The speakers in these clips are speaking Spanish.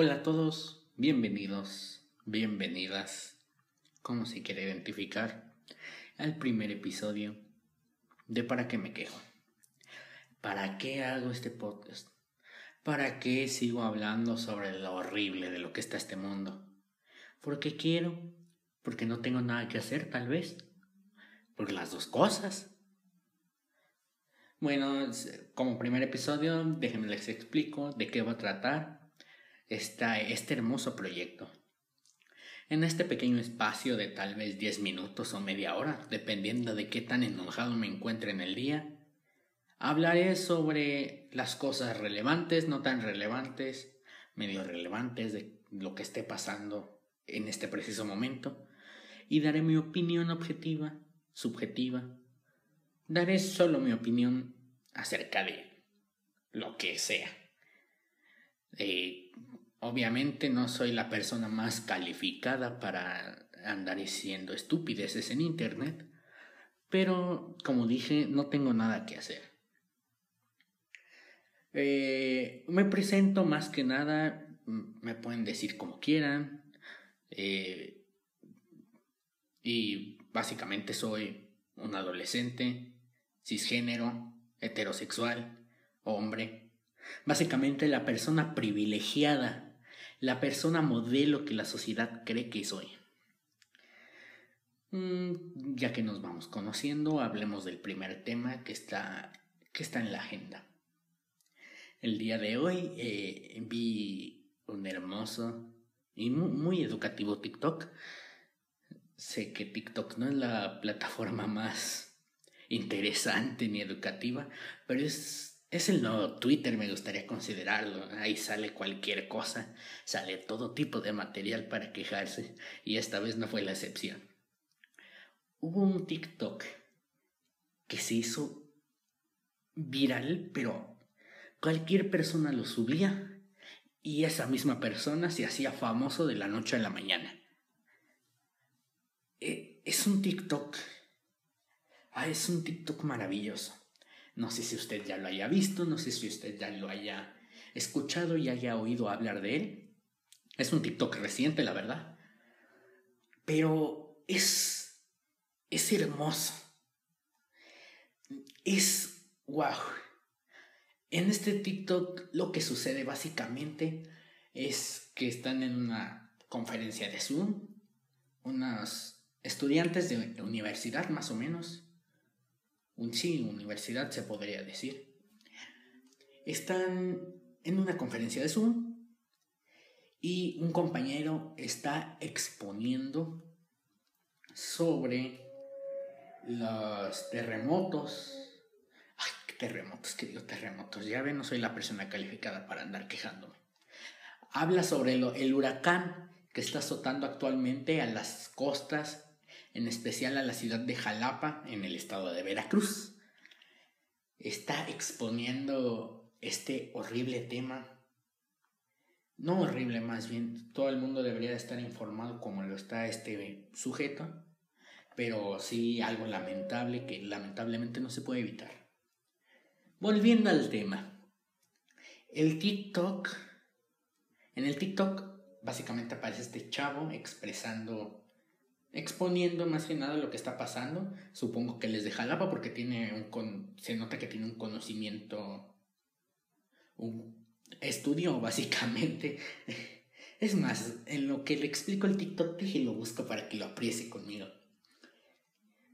Hola a todos, bienvenidos, bienvenidas, como se quiere identificar, al primer episodio de ¿Para qué me quejo? ¿Para qué hago este podcast? ¿Para qué sigo hablando sobre lo horrible de lo que está este mundo? ¿Porque quiero? ¿Porque no tengo nada que hacer, tal vez? ¿Por las dos cosas? Bueno, como primer episodio, déjenme les explico de qué va a tratar está este hermoso proyecto. En este pequeño espacio de tal vez 10 minutos o media hora, dependiendo de qué tan enojado me encuentre en el día, hablaré sobre las cosas relevantes, no tan relevantes, medio relevantes de lo que esté pasando en este preciso momento, y daré mi opinión objetiva, subjetiva. Daré solo mi opinión acerca de lo que sea. Eh, Obviamente no soy la persona más calificada para andar diciendo estupideces en Internet, pero como dije, no tengo nada que hacer. Eh, me presento más que nada, me pueden decir como quieran, eh, y básicamente soy un adolescente, cisgénero, heterosexual, hombre, básicamente la persona privilegiada la persona modelo que la sociedad cree que soy. Mm, ya que nos vamos conociendo, hablemos del primer tema que está, que está en la agenda. El día de hoy eh, vi un hermoso y muy, muy educativo TikTok. Sé que TikTok no es la plataforma más interesante ni educativa, pero es es el nuevo Twitter, me gustaría considerarlo. Ahí sale cualquier cosa, sale todo tipo de material para quejarse, y esta vez no fue la excepción. Hubo un TikTok que se hizo viral, pero cualquier persona lo subía y esa misma persona se hacía famoso de la noche a la mañana. Eh, es un TikTok. Ah, es un TikTok maravilloso. No sé si usted ya lo haya visto, no sé si usted ya lo haya escuchado y haya oído hablar de él. Es un TikTok reciente, la verdad. Pero es. es hermoso. Es. wow. En este TikTok lo que sucede básicamente es que están en una conferencia de Zoom, unos estudiantes de universidad más o menos, un sí, universidad se podría decir, están en una conferencia de Zoom y un compañero está exponiendo sobre los terremotos. Ay, qué terremotos, que digo terremotos. Ya ven, no soy la persona calificada para andar quejándome. Habla sobre el huracán que está azotando actualmente a las costas en especial a la ciudad de Jalapa, en el estado de Veracruz. Está exponiendo este horrible tema. No horrible, más bien, todo el mundo debería estar informado como lo está este sujeto, pero sí algo lamentable que lamentablemente no se puede evitar. Volviendo al tema, el TikTok, en el TikTok básicamente aparece este chavo expresando exponiendo más que nada lo que está pasando. Supongo que les de Jalapa porque tiene un con, se nota que tiene un conocimiento, un estudio básicamente. Es más, en lo que le explico el TikTok dije lo busco para que lo aprecie conmigo.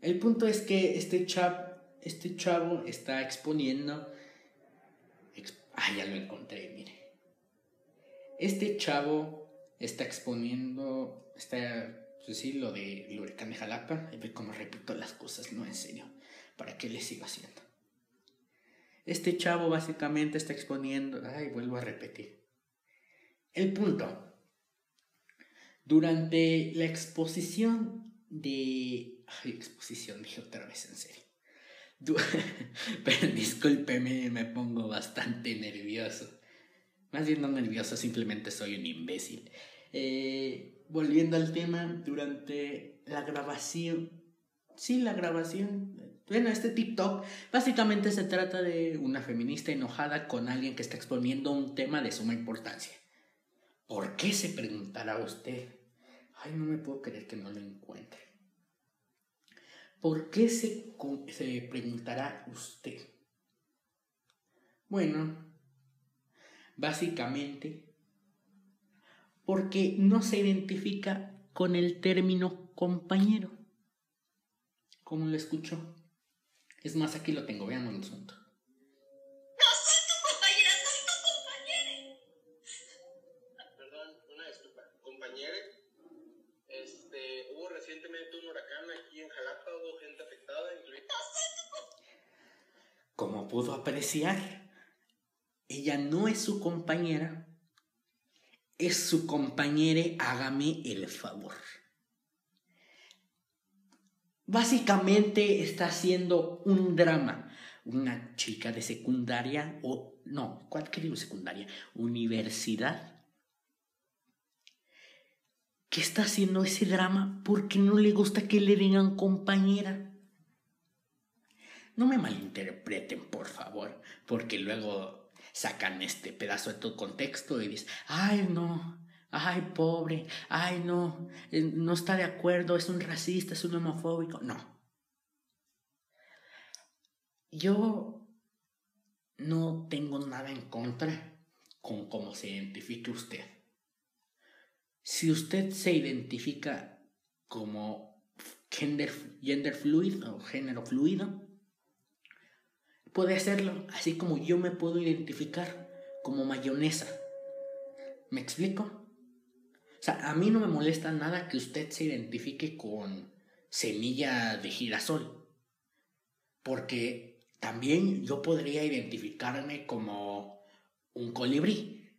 El punto es que este chavo, este chavo está exponiendo... ah, ya lo encontré, mire. Este chavo está exponiendo, está pues sí, lo de huracán de Jalapa, y ve cómo repito las cosas, no en serio, ¿para qué le sigo haciendo? Este chavo básicamente está exponiendo, ay, vuelvo a repetir. El punto. Durante la exposición de... Ay, exposición, dije otra vez en serio. Pero discúlpeme, me pongo bastante nervioso. Más bien no nervioso, simplemente soy un imbécil. Eh, volviendo al tema, durante la grabación, sí, la grabación, bueno, este TikTok básicamente se trata de una feminista enojada con alguien que está exponiendo un tema de suma importancia. ¿Por qué se preguntará usted? Ay, no me puedo creer que no lo encuentre. ¿Por qué se, se preguntará usted? Bueno, básicamente porque no se identifica con el término compañero. ¿Cómo lo escuchó? Es más, aquí lo tengo, vean el asunto. No soy tu compañera, soy tu compañera. Perdón, una disculpa. Compañere, este, hubo recientemente un huracán aquí en Jalapa, hubo gente afectada, incluida. Como pudo apreciar, ella no es su compañera, es su compañere, hágame el favor. Básicamente está haciendo un drama. Una chica de secundaria o no, ¿cuál querido secundaria? Universidad. ¿Qué está haciendo ese drama porque no le gusta que le digan compañera. No me malinterpreten, por favor, porque luego sacan este pedazo de tu contexto y dices, ay no, ay pobre, ay no, eh, no está de acuerdo, es un racista, es un homofóbico. No. Yo no tengo nada en contra con cómo se identifique usted. Si usted se identifica como gender, gender fluid o género fluido, puede hacerlo, así como yo me puedo identificar como mayonesa. ¿Me explico? O sea, a mí no me molesta nada que usted se identifique con semilla de girasol, porque también yo podría identificarme como un colibrí.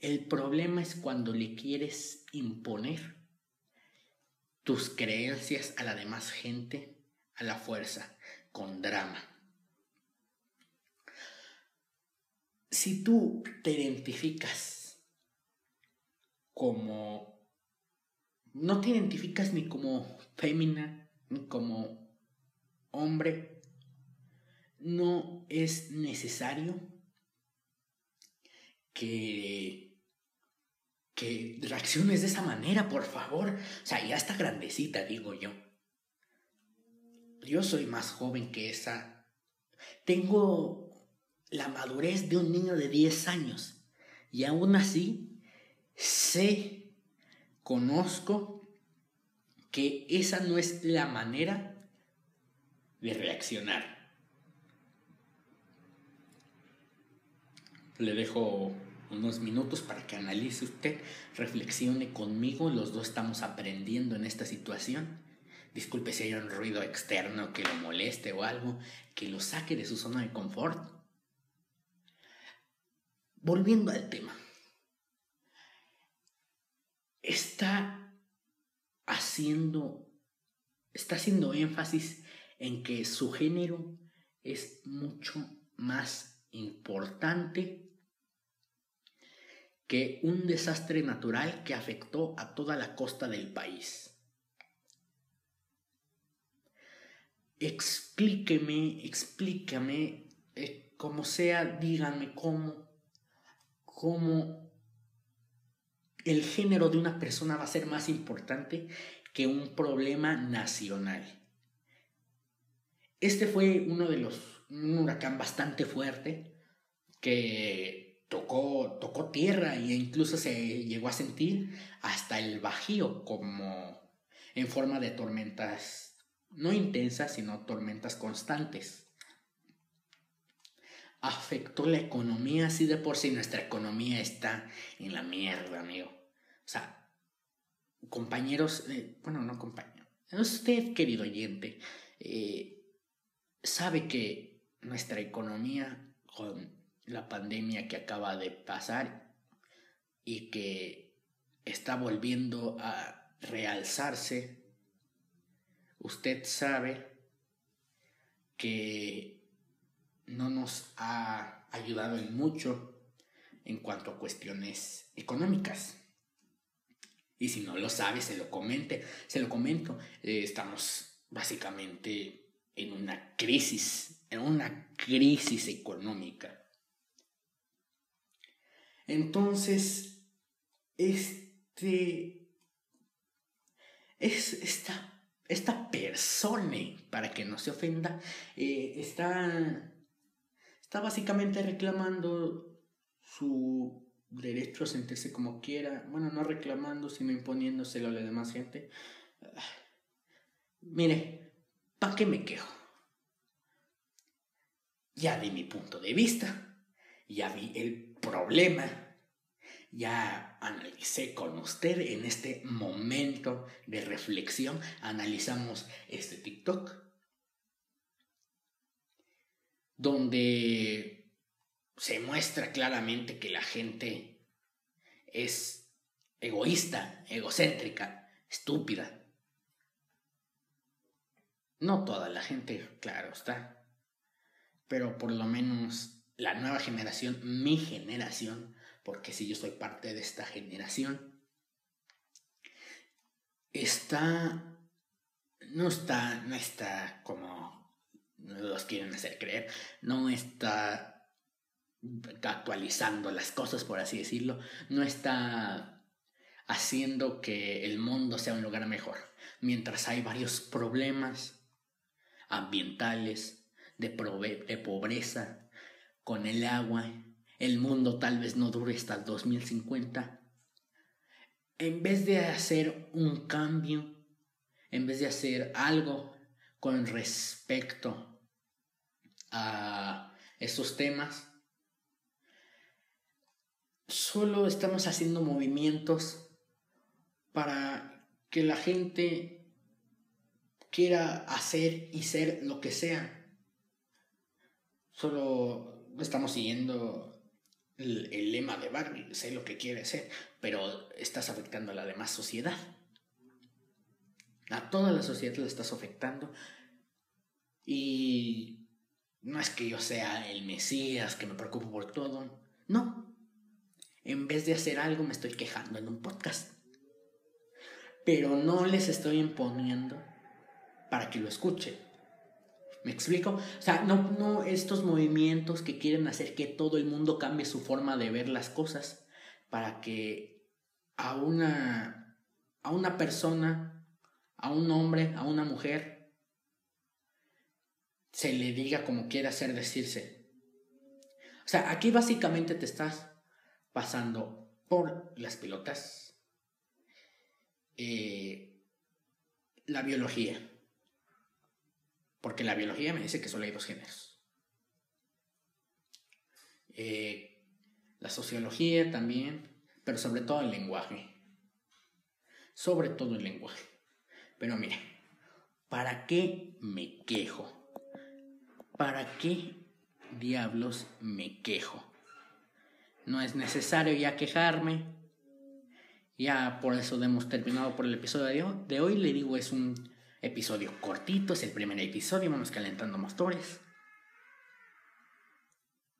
El problema es cuando le quieres imponer tus creencias a la demás gente a la fuerza con drama. Si tú te identificas como... No te identificas ni como fémina, ni como hombre, no es necesario que, que reacciones de esa manera, por favor. O sea, ya está grandecita, digo yo yo soy más joven que esa. Tengo la madurez de un niño de 10 años y aún así sé, conozco que esa no es la manera de reaccionar. Le dejo unos minutos para que analice usted, reflexione conmigo, los dos estamos aprendiendo en esta situación Disculpe si hay un ruido externo que lo moleste o algo, que lo saque de su zona de confort. Volviendo al tema. Está haciendo, está haciendo énfasis en que su género es mucho más importante que un desastre natural que afectó a toda la costa del país. Explíqueme, explícame, eh, como sea, díganme cómo, cómo el género de una persona va a ser más importante que un problema nacional. Este fue uno de los, un huracán bastante fuerte que tocó, tocó tierra e incluso se llegó a sentir hasta el bajío como en forma de tormentas no intensas, sino tormentas constantes. Afectó la economía, así de por sí nuestra economía está en la mierda, amigo. O sea, compañeros, eh, bueno, no compañero, usted, querido oyente, eh, sabe que nuestra economía con la pandemia que acaba de pasar y que está volviendo a realzarse usted sabe que no nos ha ayudado en mucho en cuanto a cuestiones económicas. Y si no lo sabe, se lo comente, se lo comento. Eh, estamos básicamente en una crisis, en una crisis económica. Entonces, este... Es esta, esta persona, para que no se ofenda, eh, está, está básicamente reclamando su derecho a sentirse como quiera. Bueno, no reclamando, sino imponiéndoselo a la demás gente. Mire, ¿para qué me quejo? Ya di mi punto de vista, ya vi el problema, ya analicé con usted en este momento de reflexión, analizamos este TikTok, donde se muestra claramente que la gente es egoísta, egocéntrica, estúpida. No toda la gente, claro está, pero por lo menos la nueva generación, mi generación, porque si yo soy parte de esta generación, está, no está, no está como los quieren hacer creer, no está actualizando las cosas, por así decirlo, no está haciendo que el mundo sea un lugar mejor, mientras hay varios problemas ambientales, de, de pobreza, con el agua, el mundo tal vez no dure hasta el 2050. En vez de hacer un cambio, en vez de hacer algo con respecto a esos temas, solo estamos haciendo movimientos para que la gente quiera hacer y ser lo que sea. Solo estamos siguiendo el, lema de Barbie, sé lo que quiere ser, pero estás afectando a la demás sociedad. A toda la sociedad la estás afectando. Y no es que yo sea el Mesías, que me preocupo por todo. No. En vez de hacer algo me estoy quejando en un podcast. Pero no les estoy imponiendo para que lo escuchen. ¿Me explico? O sea, no, no estos movimientos que quieren hacer que todo el mundo cambie su forma de ver las cosas para que a una, a una persona, a un hombre, a una mujer, se le diga como quiera hacer decirse. O sea, aquí básicamente te estás pasando por las pelotas, eh, la biología, porque la biología me dice que solo hay dos géneros. Eh, la sociología también, pero sobre todo el lenguaje. Sobre todo el lenguaje. Pero mire, ¿para qué me quejo? ¿Para qué diablos me quejo? No es necesario ya quejarme. Ya por eso hemos terminado por el episodio de hoy. Le digo, es un Episodio cortito, es el primer episodio, vamos calentando motores.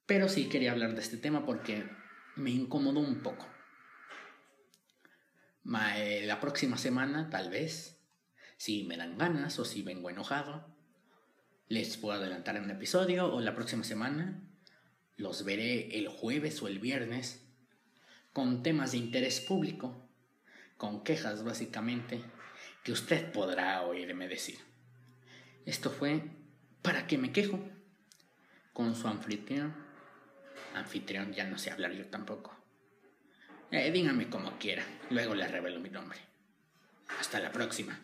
Pero sí quería hablar de este tema porque me incomodó un poco. Eh, la próxima semana, tal vez, si me dan ganas o si vengo enojado, les puedo adelantar un episodio o la próxima semana los veré el jueves o el viernes con temas de interés público, con quejas básicamente que usted podrá oírme decir. Esto fue ¿Para qué me quejo? Con su anfitrión. Anfitrión, ya no sé hablar yo tampoco. Eh, dígame como quiera, luego le revelo mi nombre. Hasta la próxima.